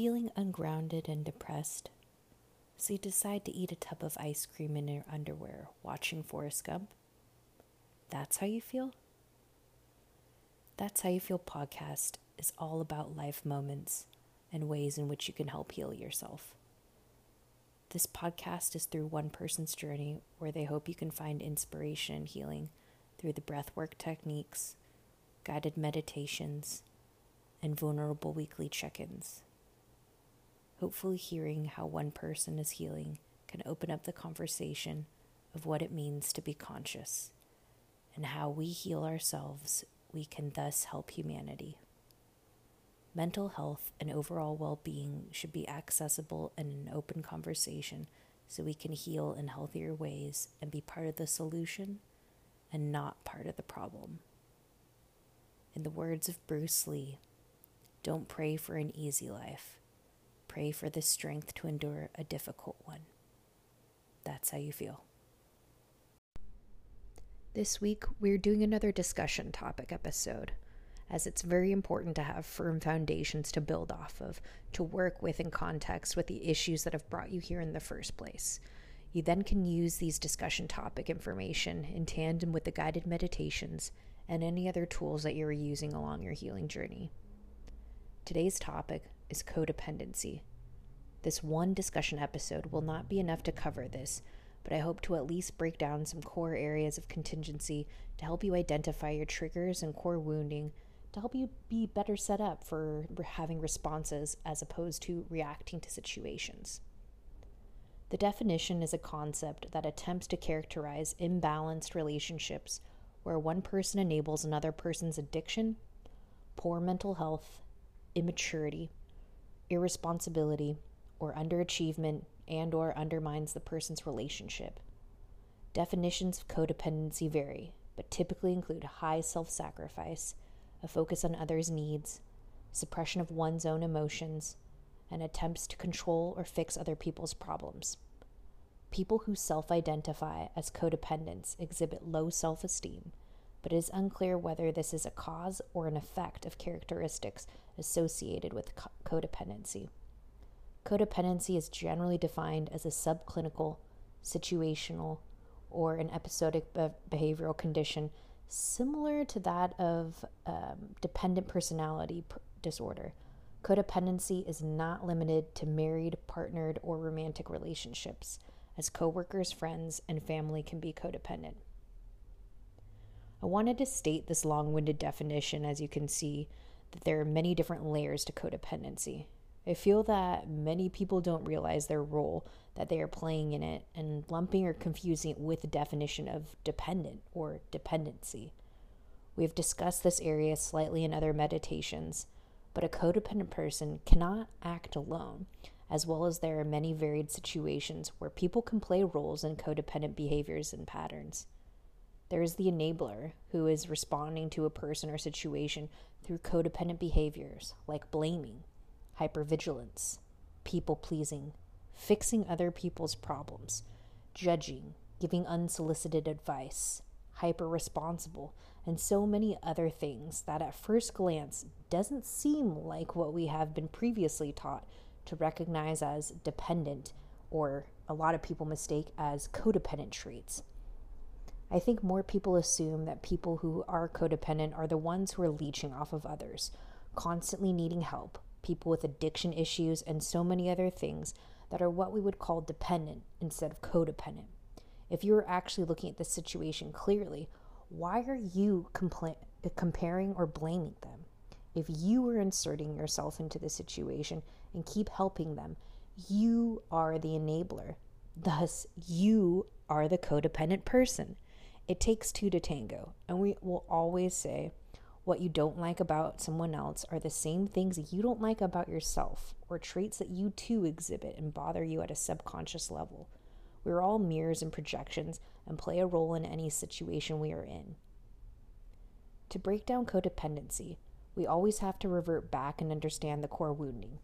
Feeling ungrounded and depressed? So you decide to eat a tub of ice cream in your underwear watching Forrest Gump? That's how you feel? That's How You Feel podcast is all about life moments and ways in which you can help heal yourself. This podcast is through one person's journey where they hope you can find inspiration and healing through the breathwork techniques, guided meditations, and vulnerable weekly check ins. Hopefully, hearing how one person is healing can open up the conversation of what it means to be conscious and how we heal ourselves, we can thus help humanity. Mental health and overall well being should be accessible in an open conversation so we can heal in healthier ways and be part of the solution and not part of the problem. In the words of Bruce Lee, don't pray for an easy life. Pray for the strength to endure a difficult one. That's how you feel. This week, we're doing another discussion topic episode, as it's very important to have firm foundations to build off of, to work with in context with the issues that have brought you here in the first place. You then can use these discussion topic information in tandem with the guided meditations and any other tools that you're using along your healing journey. Today's topic is codependency. This one discussion episode will not be enough to cover this, but I hope to at least break down some core areas of contingency to help you identify your triggers and core wounding to help you be better set up for having responses as opposed to reacting to situations. The definition is a concept that attempts to characterize imbalanced relationships where one person enables another person's addiction, poor mental health, immaturity, irresponsibility, or underachievement and or undermines the person's relationship. Definitions of codependency vary, but typically include high self-sacrifice, a focus on others' needs, suppression of one's own emotions, and attempts to control or fix other people's problems. People who self identify as codependents exhibit low self esteem, but it is unclear whether this is a cause or an effect of characteristics associated with co- codependency. Codependency is generally defined as a subclinical, situational, or an episodic be- behavioral condition similar to that of um, dependent personality disorder. Codependency is not limited to married, partnered, or romantic relationships, as coworkers, friends, and family can be codependent. I wanted to state this long winded definition, as you can see, that there are many different layers to codependency. I feel that many people don't realize their role that they are playing in it and lumping or confusing it with the definition of dependent or dependency. We have discussed this area slightly in other meditations, but a codependent person cannot act alone, as well as there are many varied situations where people can play roles in codependent behaviors and patterns. There is the enabler, who is responding to a person or situation through codependent behaviors like blaming, hypervigilance, people pleasing, fixing other people's problems, judging, giving unsolicited advice, hyper responsible, and so many other things that at first glance doesn't seem like what we have been previously taught to recognize as dependent or a lot of people mistake as codependent traits. I think more people assume that people who are codependent are the ones who are leeching off of others, constantly needing help, people with addiction issues, and so many other things that are what we would call dependent instead of codependent. If you're actually looking at the situation clearly, why are you comparing or blaming them? If you are inserting yourself into the situation and keep helping them, you are the enabler. Thus, you are the codependent person. It takes two to tango, and we will always say what you don't like about someone else are the same things you don't like about yourself, or traits that you too exhibit and bother you at a subconscious level. We're all mirrors and projections and play a role in any situation we are in. To break down codependency, we always have to revert back and understand the core wounding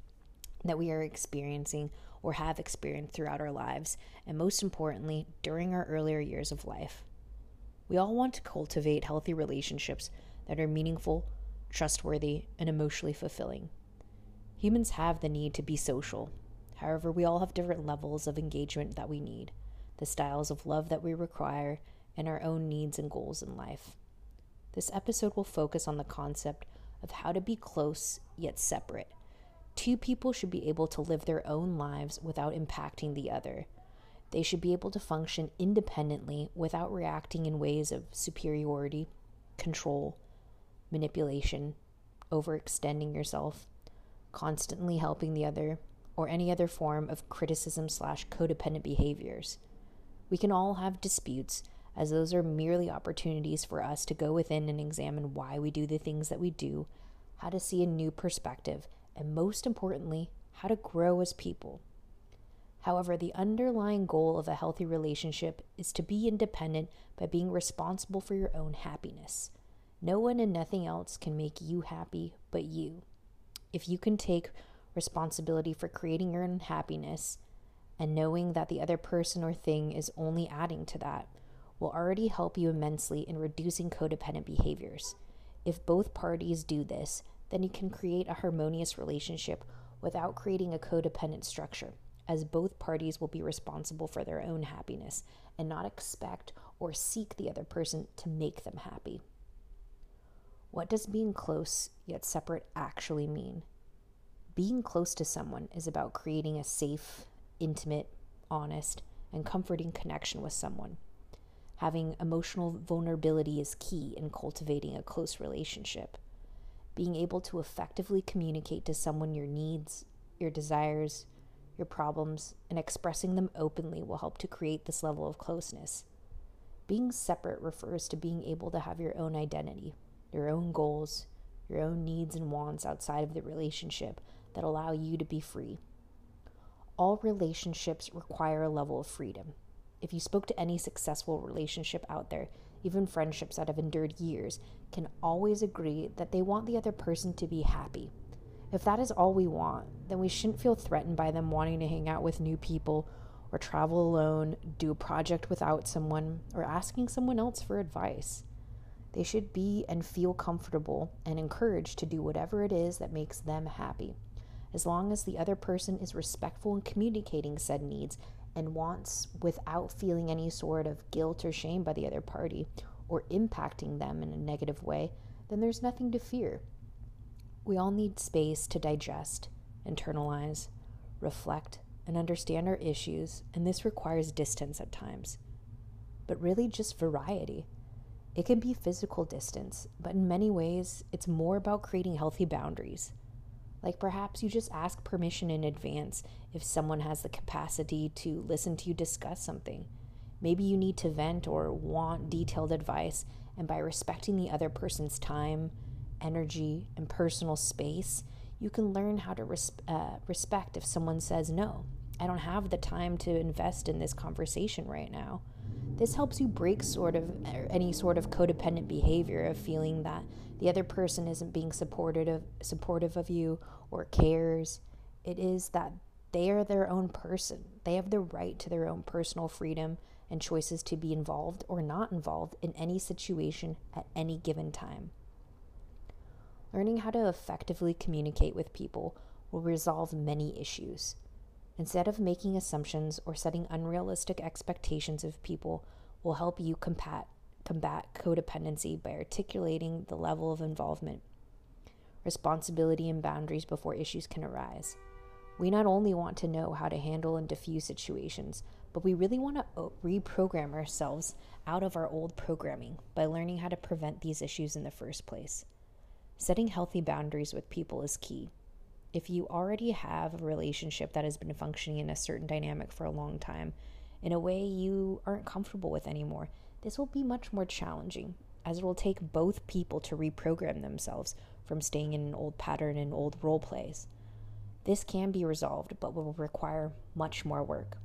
that we are experiencing or have experienced throughout our lives, and most importantly, during our earlier years of life. We all want to cultivate healthy relationships that are meaningful, trustworthy, and emotionally fulfilling. Humans have the need to be social. However, we all have different levels of engagement that we need, the styles of love that we require, and our own needs and goals in life. This episode will focus on the concept of how to be close yet separate. Two people should be able to live their own lives without impacting the other. They should be able to function independently without reacting in ways of superiority, control, manipulation, overextending yourself, constantly helping the other, or any other form of criticism slash codependent behaviors. We can all have disputes, as those are merely opportunities for us to go within and examine why we do the things that we do, how to see a new perspective, and most importantly, how to grow as people. However, the underlying goal of a healthy relationship is to be independent by being responsible for your own happiness. No one and nothing else can make you happy but you. If you can take responsibility for creating your own happiness and knowing that the other person or thing is only adding to that, will already help you immensely in reducing codependent behaviors. If both parties do this, then you can create a harmonious relationship without creating a codependent structure as both parties will be responsible for their own happiness and not expect or seek the other person to make them happy. What does being close yet separate actually mean? Being close to someone is about creating a safe, intimate, honest, and comforting connection with someone. Having emotional vulnerability is key in cultivating a close relationship. Being able to effectively communicate to someone your needs, your desires, your problems, and expressing them openly will help to create this level of closeness. Being separate refers to being able to have your own identity, your own goals, your own needs and wants outside of the relationship that allow you to be free. All relationships require a level of freedom. If you spoke to any successful relationship out there, even friendships that have endured years, can always agree that they want the other person to be happy if that is all we want, then we shouldn't feel threatened by them wanting to hang out with new people or travel alone, do a project without someone, or asking someone else for advice. They should be and feel comfortable and encouraged to do whatever it is that makes them happy, as long as the other person is respectful in communicating said needs and wants without feeling any sort of guilt or shame by the other party or impacting them in a negative way, then there's nothing to fear. We all need space to digest, internalize, reflect, and understand our issues, and this requires distance at times. But really, just variety. It can be physical distance, but in many ways, it's more about creating healthy boundaries. Like perhaps you just ask permission in advance if someone has the capacity to listen to you discuss something. Maybe you need to vent or want detailed advice, and by respecting the other person's time, energy, and personal space, you can learn how to res- uh, respect if someone says, No, I don't have the time to invest in this conversation right now. This helps you break sort of er, any sort of codependent behavior of feeling that the other person isn't being supportive of, supportive of you or cares. It is that they are their own person. They have the right to their own personal freedom and choices to be involved or not involved in any situation at any given time. Learning how to effectively communicate with people will resolve many issues. Instead of making assumptions or setting unrealistic expectations of people, will help you combat, combat codependency by articulating the level of involvement, responsibility, and boundaries before issues can arise. We not only want to know how to handle and diffuse situations, but we really want to uh, reprogram ourselves out of our old programming by learning how to prevent these issues in the first place. Setting healthy boundaries with people is key. If you already have a relationship that has been functioning in a certain dynamic for a long time, in a way you aren't comfortable with anymore, this will be much more challenging, as it will take both people to reprogram themselves from staying in an old pattern and old role plays. This can be resolved, but will require much more work.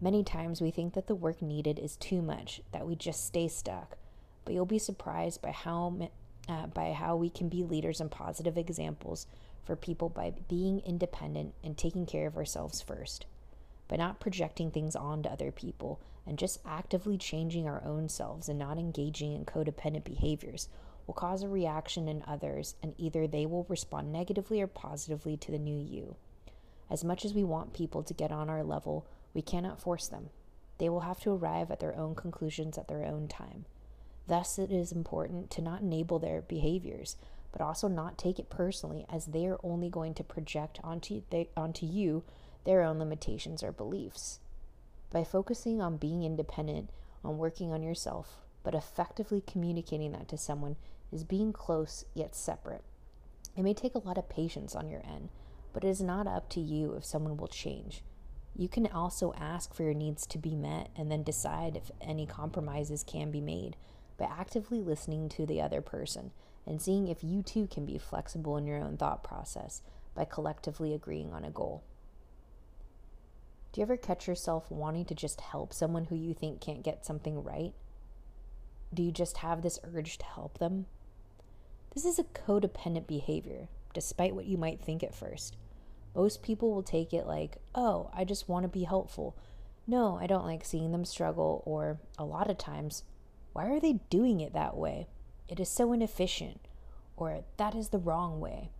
Many times we think that the work needed is too much, that we just stay stuck, but you'll be surprised by how uh, by how we can be leaders and positive examples for people by being independent and taking care of ourselves first, by not projecting things onto other people and just actively changing our own selves and not engaging in codependent behaviors will cause a reaction in others, and either they will respond negatively or positively to the new you. As much as we want people to get on our level, we cannot force them. They will have to arrive at their own conclusions at their own time. Thus, it is important to not enable their behaviors, but also not take it personally, as they are only going to project onto, they, onto you their own limitations or beliefs. By focusing on being independent, on working on yourself, but effectively communicating that to someone is being close yet separate. It may take a lot of patience on your end, but it is not up to you if someone will change. You can also ask for your needs to be met and then decide if any compromises can be made by actively listening to the other person and seeing if you too can be flexible in your own thought process by collectively agreeing on a goal. Do you ever catch yourself wanting to just help someone who you think can't get something right? Do you just have this urge to help them? This is a codependent behavior, despite what you might think at first. Most people will take it like, oh, I just want to be helpful. No, I don't like seeing them struggle, or a lot of times, why are they doing it that way? It is so inefficient, or that is the wrong way.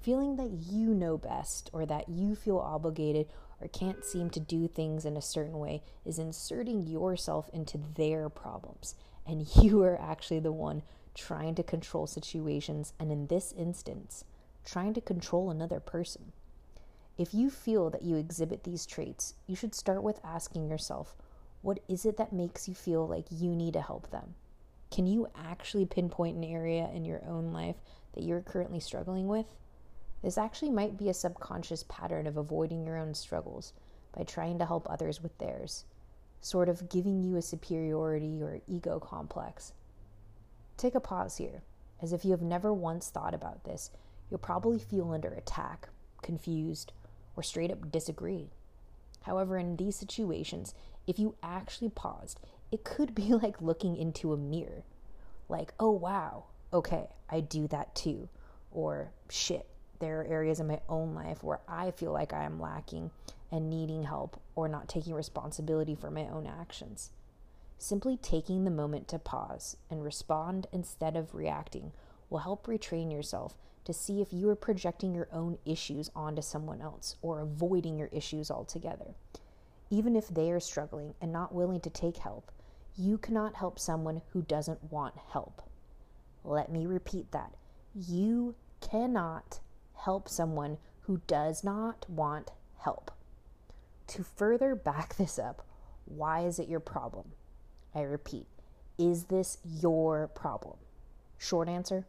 Feeling that you know best, or that you feel obligated, or can't seem to do things in a certain way is inserting yourself into their problems. And you are actually the one trying to control situations, and in this instance, trying to control another person. If you feel that you exhibit these traits, you should start with asking yourself, what is it that makes you feel like you need to help them? Can you actually pinpoint an area in your own life that you're currently struggling with? This actually might be a subconscious pattern of avoiding your own struggles by trying to help others with theirs, sort of giving you a superiority or ego complex. Take a pause here, as if you have never once thought about this, you'll probably feel under attack, confused, or straight up disagree. However, in these situations, if you actually paused, it could be like looking into a mirror. Like, oh wow, okay, I do that too. Or shit, there are areas in my own life where I feel like I am lacking and needing help or not taking responsibility for my own actions. Simply taking the moment to pause and respond instead of reacting will help retrain yourself to see if you are projecting your own issues onto someone else or avoiding your issues altogether. Even if they are struggling and not willing to take help, you cannot help someone who doesn't want help. Let me repeat that. You cannot help someone who does not want help. To further back this up, why is it your problem? I repeat, is this your problem? Short answer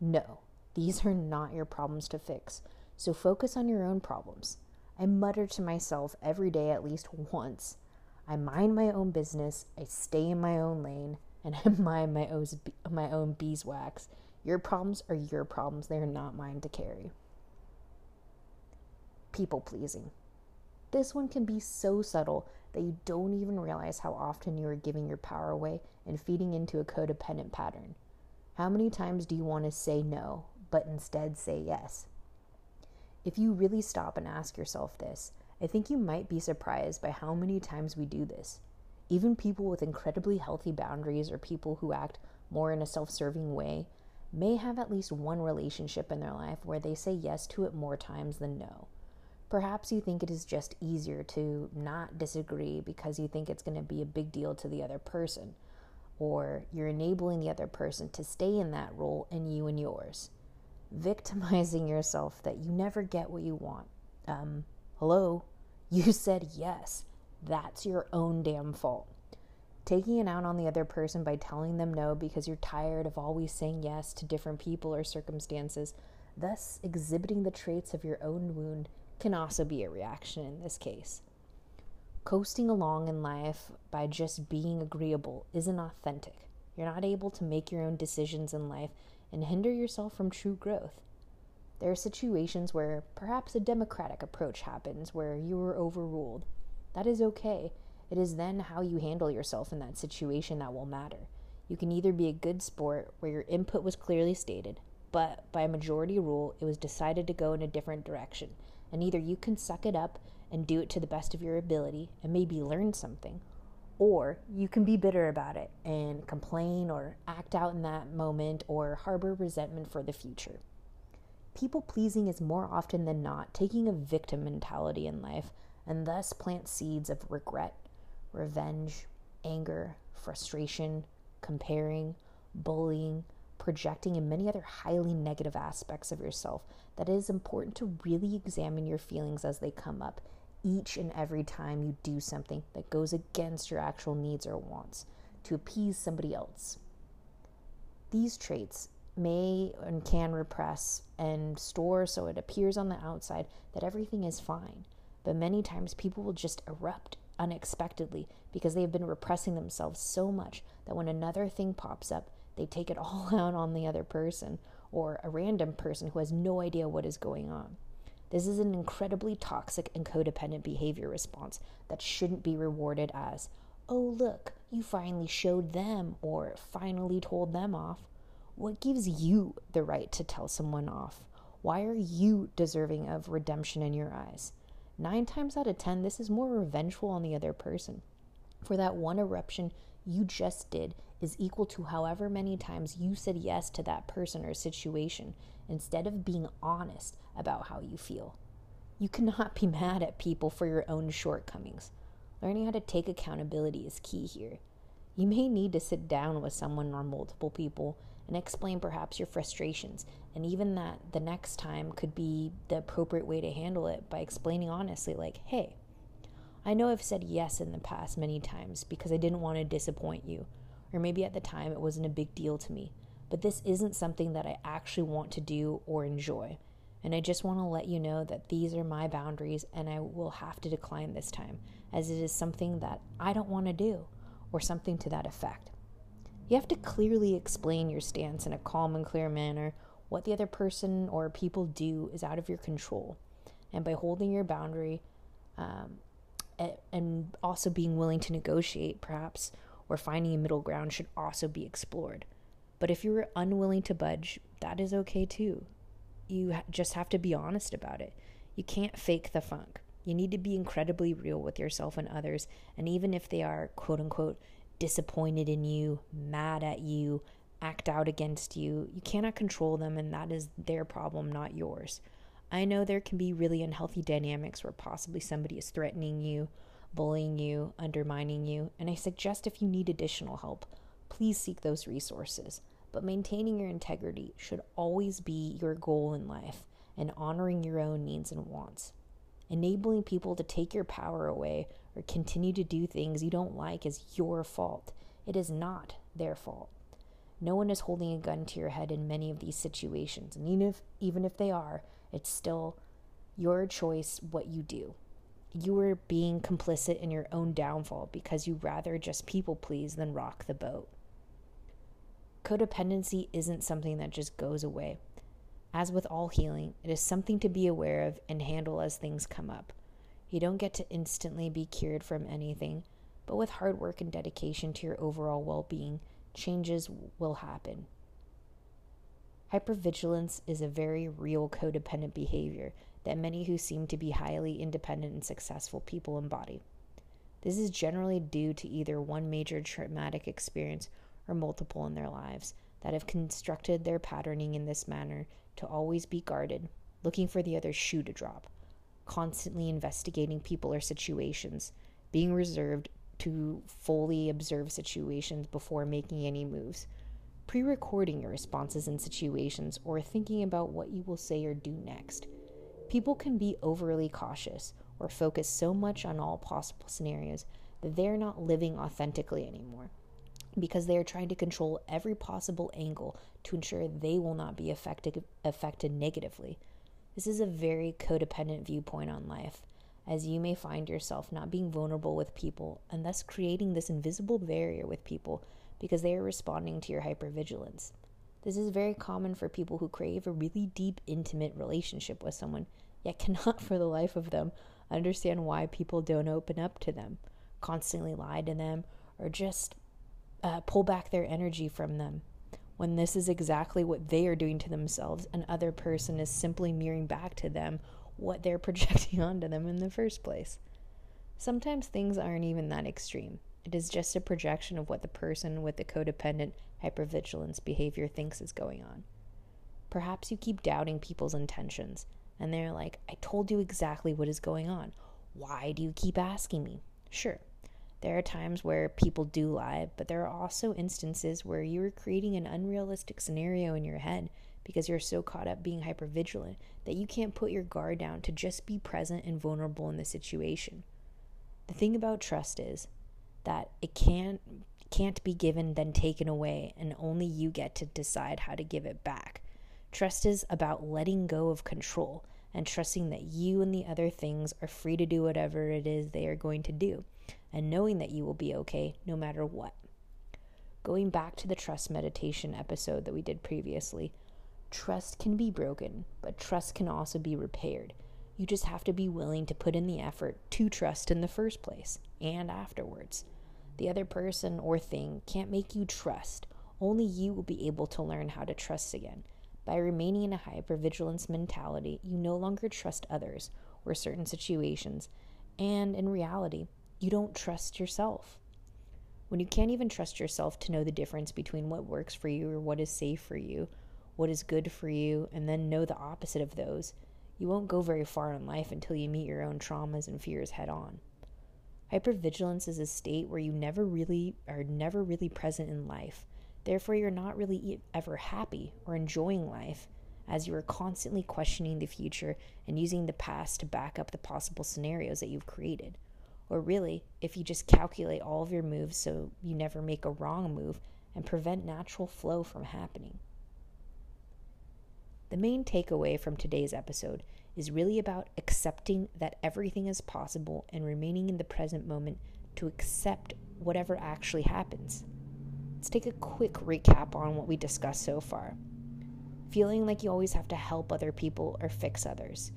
no. These are not your problems to fix, so focus on your own problems. I mutter to myself every day at least once. I mind my own business, I stay in my own lane, and I mind my own, my own beeswax. Your problems are your problems, they are not mine to carry. People pleasing. This one can be so subtle that you don't even realize how often you are giving your power away and feeding into a codependent pattern. How many times do you want to say no but instead say yes. If you really stop and ask yourself this, I think you might be surprised by how many times we do this. Even people with incredibly healthy boundaries or people who act more in a self serving way may have at least one relationship in their life where they say yes to it more times than no. Perhaps you think it is just easier to not disagree because you think it's going to be a big deal to the other person, or you're enabling the other person to stay in that role and you in yours victimizing yourself that you never get what you want. Um, hello? You said yes. That's your own damn fault. Taking it out on the other person by telling them no because you're tired of always saying yes to different people or circumstances, thus exhibiting the traits of your own wound, can also be a reaction in this case. Coasting along in life by just being agreeable isn't authentic. You're not able to make your own decisions in life and hinder yourself from true growth. There are situations where perhaps a democratic approach happens where you are overruled. That is okay. It is then how you handle yourself in that situation that will matter. You can either be a good sport where your input was clearly stated, but by a majority rule, it was decided to go in a different direction, and either you can suck it up and do it to the best of your ability and maybe learn something, Or you can be bitter about it and complain or act out in that moment or harbor resentment for the future. People pleasing is more often than not taking a victim mentality in life and thus plant seeds of regret, revenge, anger, frustration, comparing, bullying, projecting, and many other highly negative aspects of yourself that it is important to really examine your feelings as they come up each and every time you do something that goes against your actual needs or wants to appease somebody else. These traits may and can repress and store so it appears on the outside that everything is fine. But many times people will just erupt unexpectedly because they have been repressing themselves so much that when another thing pops up, they take it all out on the other person or a random person who has no idea what is going on. This is an incredibly toxic and codependent behavior response that shouldn't be rewarded as, oh, look, you finally showed them or finally told them off. What gives you the right to tell someone off? Why are you deserving of redemption in your eyes? Nine times out of ten, this is more revengeful on the other person. For that one eruption you just did is equal to however many times you said yes to that person or situation instead of being honest about how you feel. You cannot be mad at people for your own shortcomings. Learning how to take accountability is key here. You may need to sit down with someone or multiple people and explain perhaps your frustrations, and even that the next time could be the appropriate way to handle it by explaining honestly, like, hey, I know I've said yes in the past many times because I didn't want to disappoint you, or maybe at the time it wasn't a big deal to me, but this isn't something that I actually want to do or enjoy. And I just want to let you know that these are my boundaries and I will have to decline this time, as it is something that I don't want to do, or something to that effect. You have to clearly explain your stance in a calm and clear manner. What the other person or people do is out of your control. And by holding your boundary, um, and also being willing to negotiate, perhaps, or finding a middle ground should also be explored. But if you're unwilling to budge, that is okay too. You just have to be honest about it. You can't fake the funk. You need to be incredibly real with yourself and others. And even if they are, quote unquote, disappointed in you, mad at you, act out against you, you cannot control them, and that is their problem, not yours. I know there can be really unhealthy dynamics where possibly somebody is threatening you, bullying you, undermining you, and I suggest if you need additional help, please seek those resources. But maintaining your integrity should always be your goal in life and honoring your own needs and wants. Enabling people to take your power away or continue to do things you don't like is your fault. It is not their fault. No one is holding a gun to your head in many of these situations, and even if, even if they are, it's still your choice what you do. You are being complicit in your own downfall because you rather just people please than rock the boat. Codependency isn't something that just goes away. As with all healing, it is something to be aware of and handle as things come up. You don't get to instantly be cured from anything, but with hard work and dedication to your overall well being, changes will happen. Hypervigilance is a very real codependent behavior that many who seem to be highly independent and successful people embody. This is generally due to either one major traumatic experience or multiple in their lives that have constructed their patterning in this manner to always be guarded, looking for the other shoe to drop, constantly investigating people or situations, being reserved to fully observe situations before making any moves pre recording your responses in situations, or thinking about what you will say or do next. People can be overly cautious or focus so much on all possible scenarios that they're not living authentically anymore because they are trying to control every possible angle to ensure they will not be affected, affected negatively. This is a very codependent viewpoint on life, as you may find yourself not being vulnerable with people and thus creating this invisible barrier with people because they are responding to your hypervigilance. This is very common for people who crave a really deep, intimate relationship with someone, yet cannot for the life of them understand why people don't open up to them, constantly lie to them, or just uh, pull back their energy from them. When this is exactly what they are doing to themselves, another person is simply mirroring back to them what they're projecting onto them in the first place. Sometimes things aren't even that extreme It is just a projection of what the person with the codependent hypervigilance behavior thinks is going on. Perhaps you keep doubting people's intentions, and they're like, I told you exactly what is going on. Why do you keep asking me? Sure, there are times where people do lie, but there are also instances where you are creating an unrealistic scenario in your head because you're so caught up being hypervigilant that you can't put your guard down to just be present and vulnerable in the situation. The thing about trust is that it can't can't be given then taken away and only you get to decide how to give it back. Trust is about letting go of control and trusting that you and the other things are free to do whatever it is they are going to do and knowing that you will be okay no matter what. Going back to the trust meditation episode that we did previously, trust can be broken, but trust can also be repaired. You just have to be willing to put in the effort to trust in the first place and afterwards. The other person or thing can't make you trust. Only you will be able to learn how to trust again. By remaining in a hypervigilance mentality, you no longer trust others or certain situations, and in reality, you don't trust yourself. When you can't even trust yourself to know the difference between what works for you or what is safe for you, what is good for you, and then know the opposite of those, you won't go very far in life until you meet your own traumas and fears head on. Hypervigilance is a state where you never really are never really present in life. Therefore, you're not really ever happy or enjoying life as you are constantly questioning the future and using the past to back up the possible scenarios that you've created. Or really, if you just calculate all of your moves so you never make a wrong move and prevent natural flow from happening. The main takeaway from today's episode is really about accepting that everything is possible and remaining in the present moment to accept whatever actually happens. Let's take a quick recap on what we discussed so far. Feeling like you always have to help other people or fix others,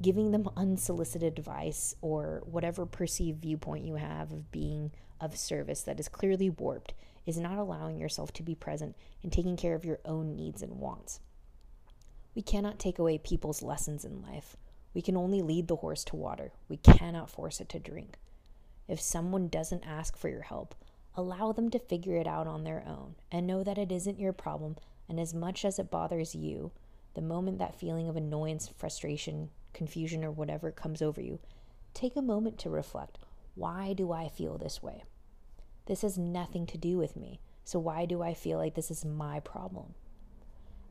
giving them unsolicited advice or whatever perceived viewpoint you have of being of service that is clearly warped is not allowing yourself to be present and taking care of your own needs and wants. We cannot take away people's lessons in life. We can only lead the horse to water. We cannot force it to drink. If someone doesn't ask for your help, allow them to figure it out on their own and know that it isn't your problem. And as much as it bothers you, the moment that feeling of annoyance, frustration, confusion, or whatever comes over you, take a moment to reflect why do I feel this way? This has nothing to do with me. So why do I feel like this is my problem?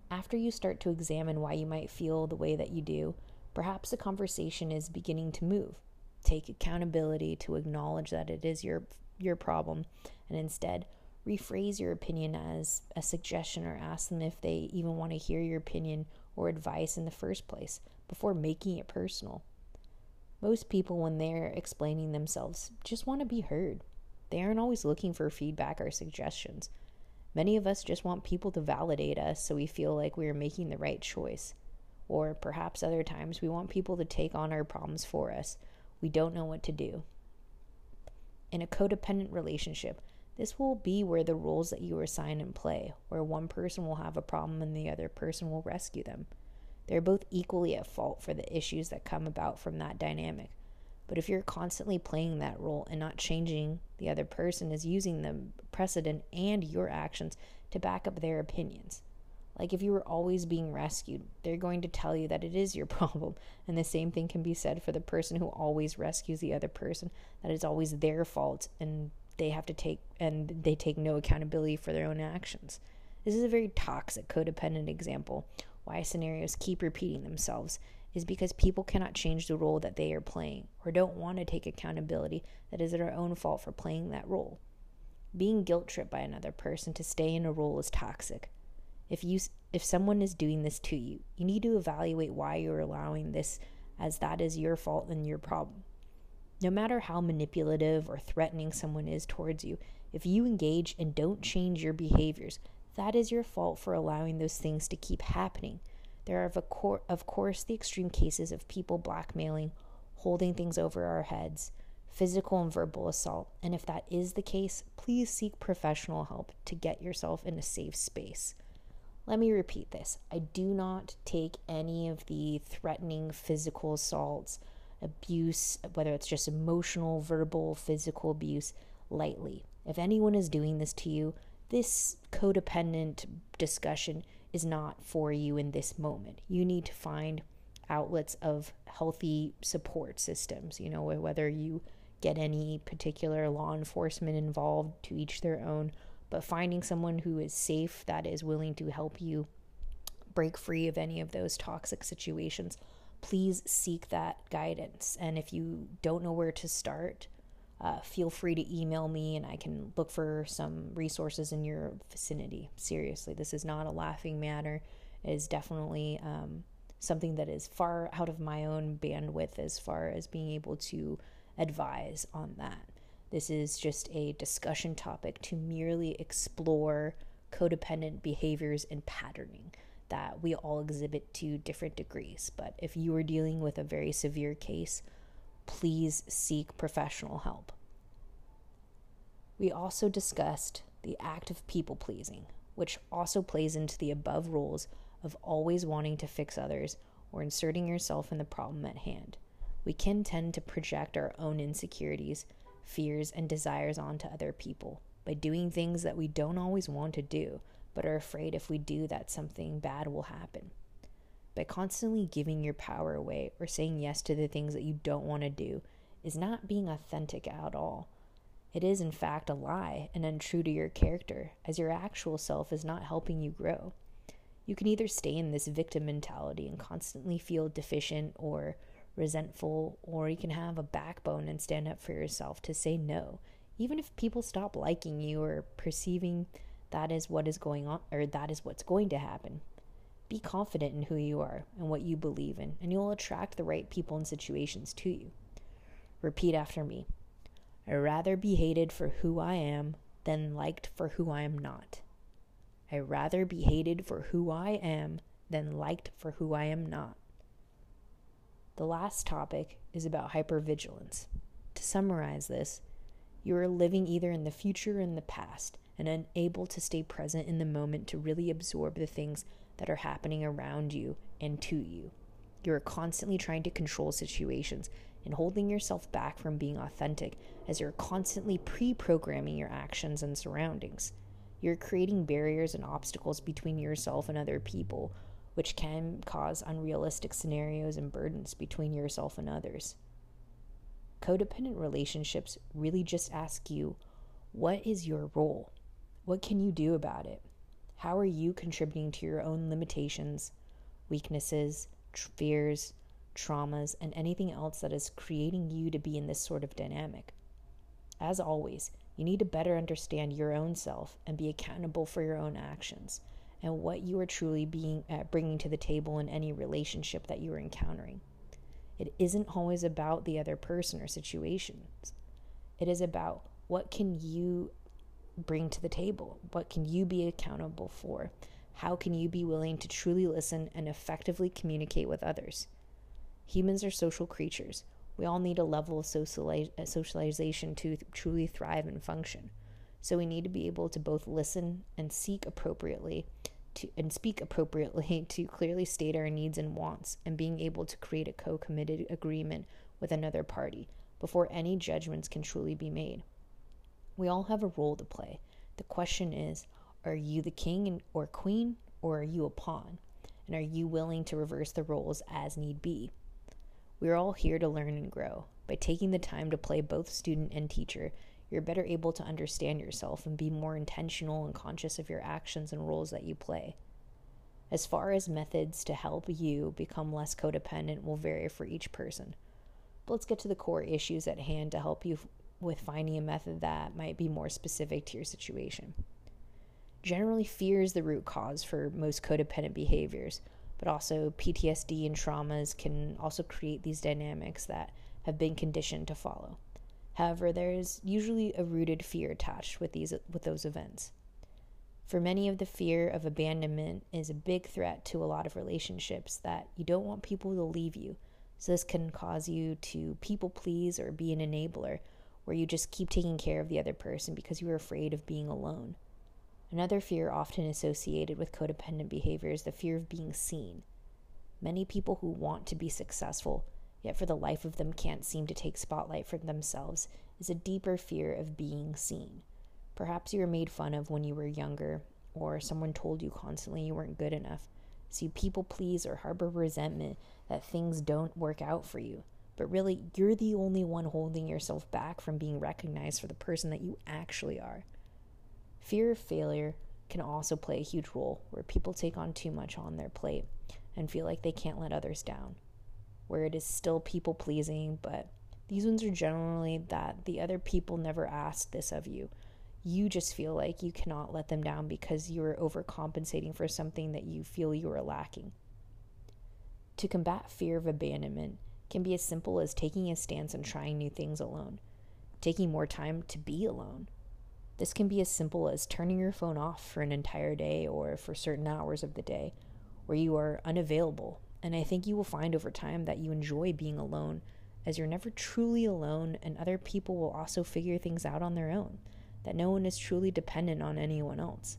After you start to examine why you might feel the way that you do, perhaps the conversation is beginning to move. Take accountability to acknowledge that it is your your problem and instead rephrase your opinion as a suggestion or ask them if they even want to hear your opinion or advice in the first place before making it personal. Most people, when they're explaining themselves, just want to be heard. They aren't always looking for feedback or suggestions. Many of us just want people to validate us so we feel like we are making the right choice. Or perhaps other times we want people to take on our problems for us. We don't know what to do. In a codependent relationship, this will be where the roles that you assign in play, where one person will have a problem and the other person will rescue them. They're both equally at fault for the issues that come about from that dynamic. But if you're constantly playing that role and not changing, the other person is using the precedent and your actions to back up their opinions. Like if you were always being rescued, they're going to tell you that it is your problem. And the same thing can be said for the person who always rescues the other person, that it's always their fault and they have to take and they take no accountability for their own actions. This is a very toxic codependent example why scenarios keep repeating themselves is because people cannot change the role that they are playing or don't want to take accountability that is their own fault for playing that role. Being guilt tripped by another person to stay in a role is toxic. If you if someone is doing this to you, you need to evaluate why you're allowing this as that is your fault and your problem. No matter how manipulative or threatening someone is towards you, if you engage and don't change your behaviors, that is your fault for allowing those things to keep happening there are, of, cor- of course, the extreme cases of people blackmailing, holding things over our heads, physical and verbal assault. And if that is the case, please seek professional help to get yourself in a safe space. Let me repeat this I do not take any of the threatening physical assaults, abuse, whether it's just emotional, verbal, physical abuse, lightly. If anyone is doing this to you, this codependent discussion is not for you in this moment. You need to find outlets of healthy support systems, you know, whether you get any particular law enforcement involved to each their own, but finding someone who is safe that is willing to help you break free of any of those toxic situations, please seek that guidance. And if you don't know where to start, uh, feel free to email me and I can look for some resources in your vicinity. Seriously, this is not a laughing matter. It is definitely um, something that is far out of my own bandwidth as far as being able to advise on that. This is just a discussion topic to merely explore codependent behaviors and patterning that we all exhibit to different degrees. But if you are dealing with a very severe case, please seek professional help. We also discussed the act of people pleasing, which also plays into the above rules of always wanting to fix others or inserting yourself in the problem at hand. We can tend to project our own insecurities fears, and desires onto other people by doing things that we don't always want to do, but are afraid if we do that something bad will happen. By constantly giving your power away or saying yes to the things that you don't want to do is not being authentic at all. It is, in fact, a lie and untrue to your character, as your actual self is not helping you grow. You can either stay in this victim mentality and constantly feel deficient or resentful, or you can have a backbone and stand up for yourself to say no, even if people stop liking you or perceiving that is what is going on or that is what's going to happen. Be confident in who you are and what you believe in, and you'll attract the right people and situations to you. Repeat after me I rather be hated for who I am than liked for who I am not. I rather be hated for who I am than liked for who I am not. The last topic is about hypervigilance. To summarize this, you are living either in the future or in the past and unable to stay present in the moment to really absorb the things that are happening around you and to you. You are constantly trying to control situations and holding yourself back from being authentic as you're constantly pre programming your actions and surroundings. You're creating barriers and obstacles between yourself and other people which can cause unrealistic scenarios and burdens between yourself and others. Codependent relationships really just ask you what is your role? What can you do about it? How are you contributing to your own limitations, weaknesses, fears, traumas, and anything else that is creating you to be in this sort of dynamic? As always, you need to better understand your own self and be accountable for your own actions and what you are truly being uh, bringing to the table in any relationship that you are encountering. It isn't always about the other person or situations. It is about what can you bring to the table? What can you be accountable for? How can you be willing to truly listen and effectively communicate with others? Humans are social creatures. We all need a level of uh, socialization to truly thrive and function. So we need to be able to both listen and seek appropriately to and speak appropriately to clearly state our needs and wants and being able to create a co-committed agreement with another party before any judgments can truly be made. We all have a role to play. The question is, are you the king or queen or are you a pawn? And are you willing to reverse the roles as need be? We are all here to learn and grow. By taking the time to play both student and teacher, you're better able to understand yourself and be more intentional and conscious of your actions and roles that you play. As far as methods to help you become less codependent will vary for each person. But let's get to the core issues at hand to help you with finding a method that might be more specific to your situation. Generally, fear is the root cause for most codependent behaviors, but also PTSD and traumas can also create these dynamics that have been conditioned to follow. However, there is usually a rooted fear attached with these with those events. For many of the fear of abandonment is a big threat to a lot of relationships that you don't want people to leave you. So this can cause you to people please or be an enabler where you just keep taking care of the other person because you are afraid of being alone. Another fear often associated with codependent behavior is the fear of being seen. Many people who want to be successful yet for the life of them can't seem to take spotlight for themselves, is a deeper fear of being seen. Perhaps you were made fun of when you were younger, or someone told you constantly you weren't good enough. So you people please or harbor resentment that things don't work out for you. But really, you're the only one holding yourself back from being recognized for the person that you actually are. Fear of failure can also play a huge role where people take on too much on their plate and feel like they can't let others down. Where it is still people pleasing, but these ones are generally that the other people never asked this of you. You just feel like you cannot let them down because you are overcompensating for something that you feel you are lacking. To combat fear of abandonment can be as simple as taking a stance and trying new things alone, taking more time to be alone. This can be as simple as turning your phone off for an entire day or for certain hours of the day where you are unavailable. And I think you will find over time that you enjoy being alone as you're never truly alone, and other people will also figure things out on their own, that no one is truly dependent on anyone else.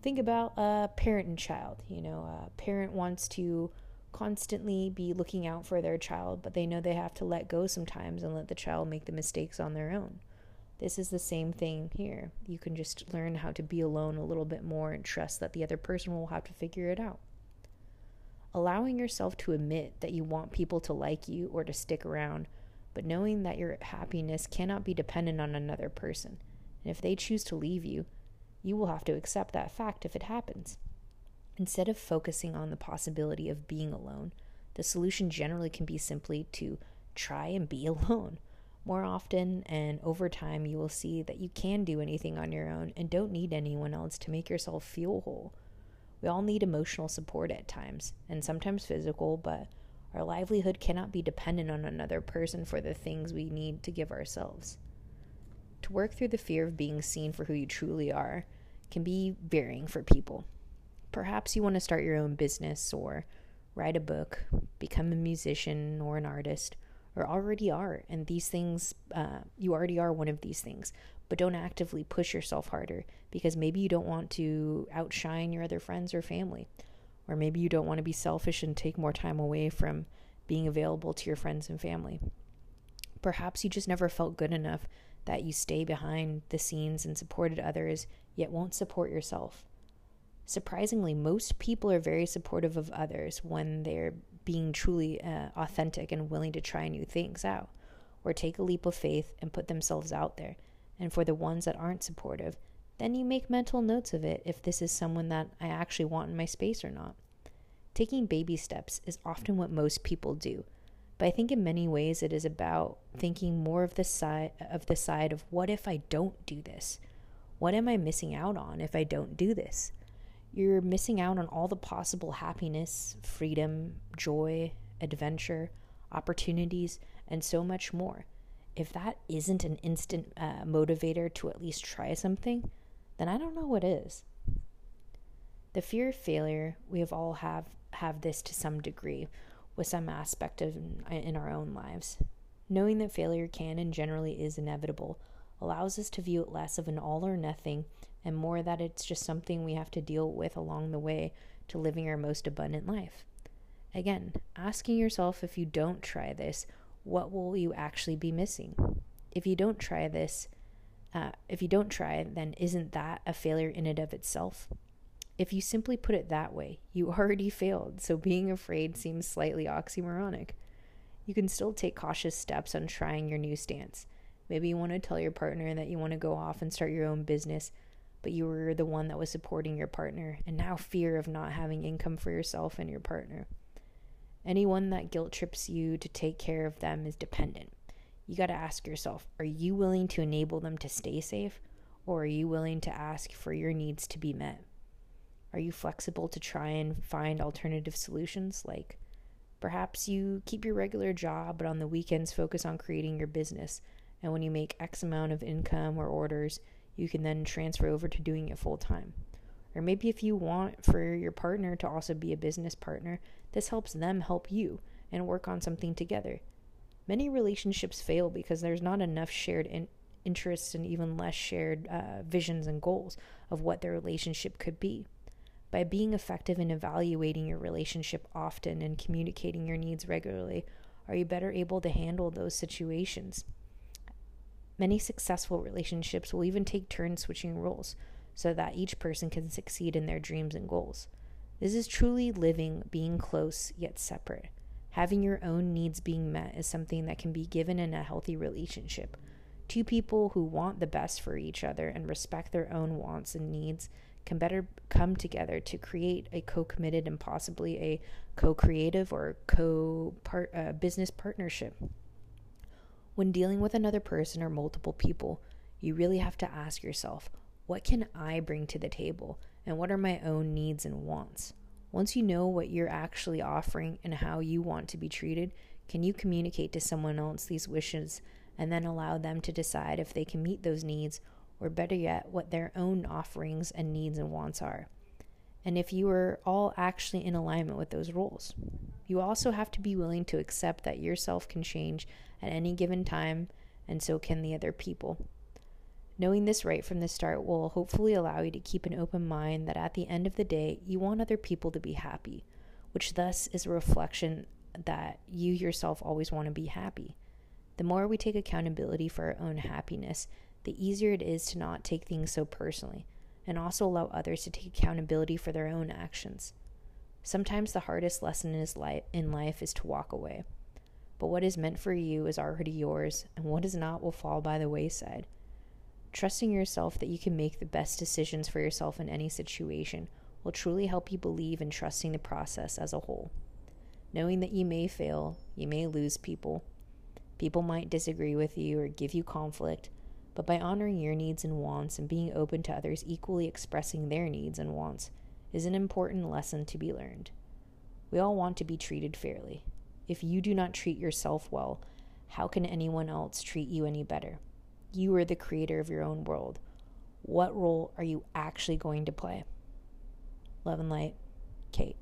Think about a parent and child. You know, a parent wants to constantly be looking out for their child, but they know they have to let go sometimes and let the child make the mistakes on their own. This is the same thing here. You can just learn how to be alone a little bit more and trust that the other person will have to figure it out. Allowing yourself to admit that you want people to like you or to stick around, but knowing that your happiness cannot be dependent on another person. And if they choose to leave you, you will have to accept that fact if it happens. Instead of focusing on the possibility of being alone, the solution generally can be simply to try and be alone more often, and over time, you will see that you can do anything on your own and don't need anyone else to make yourself feel whole. We all need emotional support at times, and sometimes physical, but our livelihood cannot be dependent on another person for the things we need to give ourselves. To work through the fear of being seen for who you truly are can be varying for people. Perhaps you want to start your own business or write a book, become a musician or an artist or already are. And these things, uh, you already are one of these things. But don't actively push yourself harder because maybe you don't want to outshine your other friends or family. Or maybe you don't want to be selfish and take more time away from being available to your friends and family. Perhaps you just never felt good enough that you stay behind the scenes and supported others, yet won't support yourself. Surprisingly, most people are very supportive of others when they're being truly uh, authentic and willing to try new things out or take a leap of faith and put themselves out there. And for the ones that aren't supportive, then you make mental notes of it if this is someone that I actually want in my space or not. Taking baby steps is often what most people do, but I think in many ways it is about thinking more of the side of the side of what if I don't do this? What am I missing out on if I don't do this? You're missing out on all the possible happiness, freedom, joy, adventure, opportunities, and so much more. If that isn't an instant uh, motivator to at least try something, then I don't know what is. The fear of failure, we have all have have this to some degree with some aspect of in our own lives. Knowing that failure can and generally is inevitable allows us to view it less of an all or nothing and more that it's just something we have to deal with along the way to living our most abundant life. Again, asking yourself if you don't try this, what will you actually be missing? If you don't try this, uh, if you don't try, then isn't that a failure in and of itself? If you simply put it that way, you already failed, so being afraid seems slightly oxymoronic. You can still take cautious steps on trying your new stance. Maybe you want to tell your partner that you want to go off and start your own business, but you were the one that was supporting your partner, and now fear of not having income for yourself and your partner. Anyone that guilt trips you to take care of them is dependent. You got to ask yourself are you willing to enable them to stay safe, or are you willing to ask for your needs to be met? Are you flexible to try and find alternative solutions? Like perhaps you keep your regular job, but on the weekends focus on creating your business. And when you make X amount of income or orders, you can then transfer over to doing it full time. Or maybe if you want for your partner to also be a business partner, this helps them help you and work on something together. Many relationships fail because there's not enough shared in- interests and even less shared uh, visions and goals of what their relationship could be. By being effective in evaluating your relationship often and communicating your needs regularly, Are you better able to handle those situations? Many successful relationships will even take turns switching roles so that each person can succeed in their dreams and goals. This is truly living, being close yet separate. Having your own needs being met is something that can be given in a healthy relationship. Two people who want the best for each other and respect their own wants and needs can better come together to create a co-committed and possibly a co-creative or co uh, business partnership. When dealing with another person or multiple people, you really have to ask yourself, what can I bring to the table and what are my own needs and wants? Once you know what you're actually offering and how you want to be treated, can you communicate to someone else these wishes and then allow them to decide if they can meet those needs, or better yet, what their own offerings and needs and wants are. And if you are all actually in alignment with those roles, you also have to be willing to accept that yourself can change at any given time, and so can the other people. Knowing this right from the start will hopefully allow you to keep an open mind that at the end of the day, you want other people to be happy, which thus is a reflection that you yourself always want to be happy. The more we take accountability for our own happiness, the easier it is to not take things so personally and also allow others to take accountability for their own actions. Sometimes the hardest lesson in life is to walk away. But what is meant for you is already yours, and what is not will fall by the wayside. Trusting yourself that you can make the best decisions for yourself in any situation will truly help you believe in trusting the process as a whole. Knowing that you may fail, you may lose people, People might disagree with you or give you conflict, but by honoring your needs and wants and being open to others equally expressing their needs and wants is an important lesson to be learned. We all want to be treated fairly. If you do not treat yourself well, how can anyone else treat you any better? You are the creator of your own world. What role are you actually going to play? Love and light, Kate.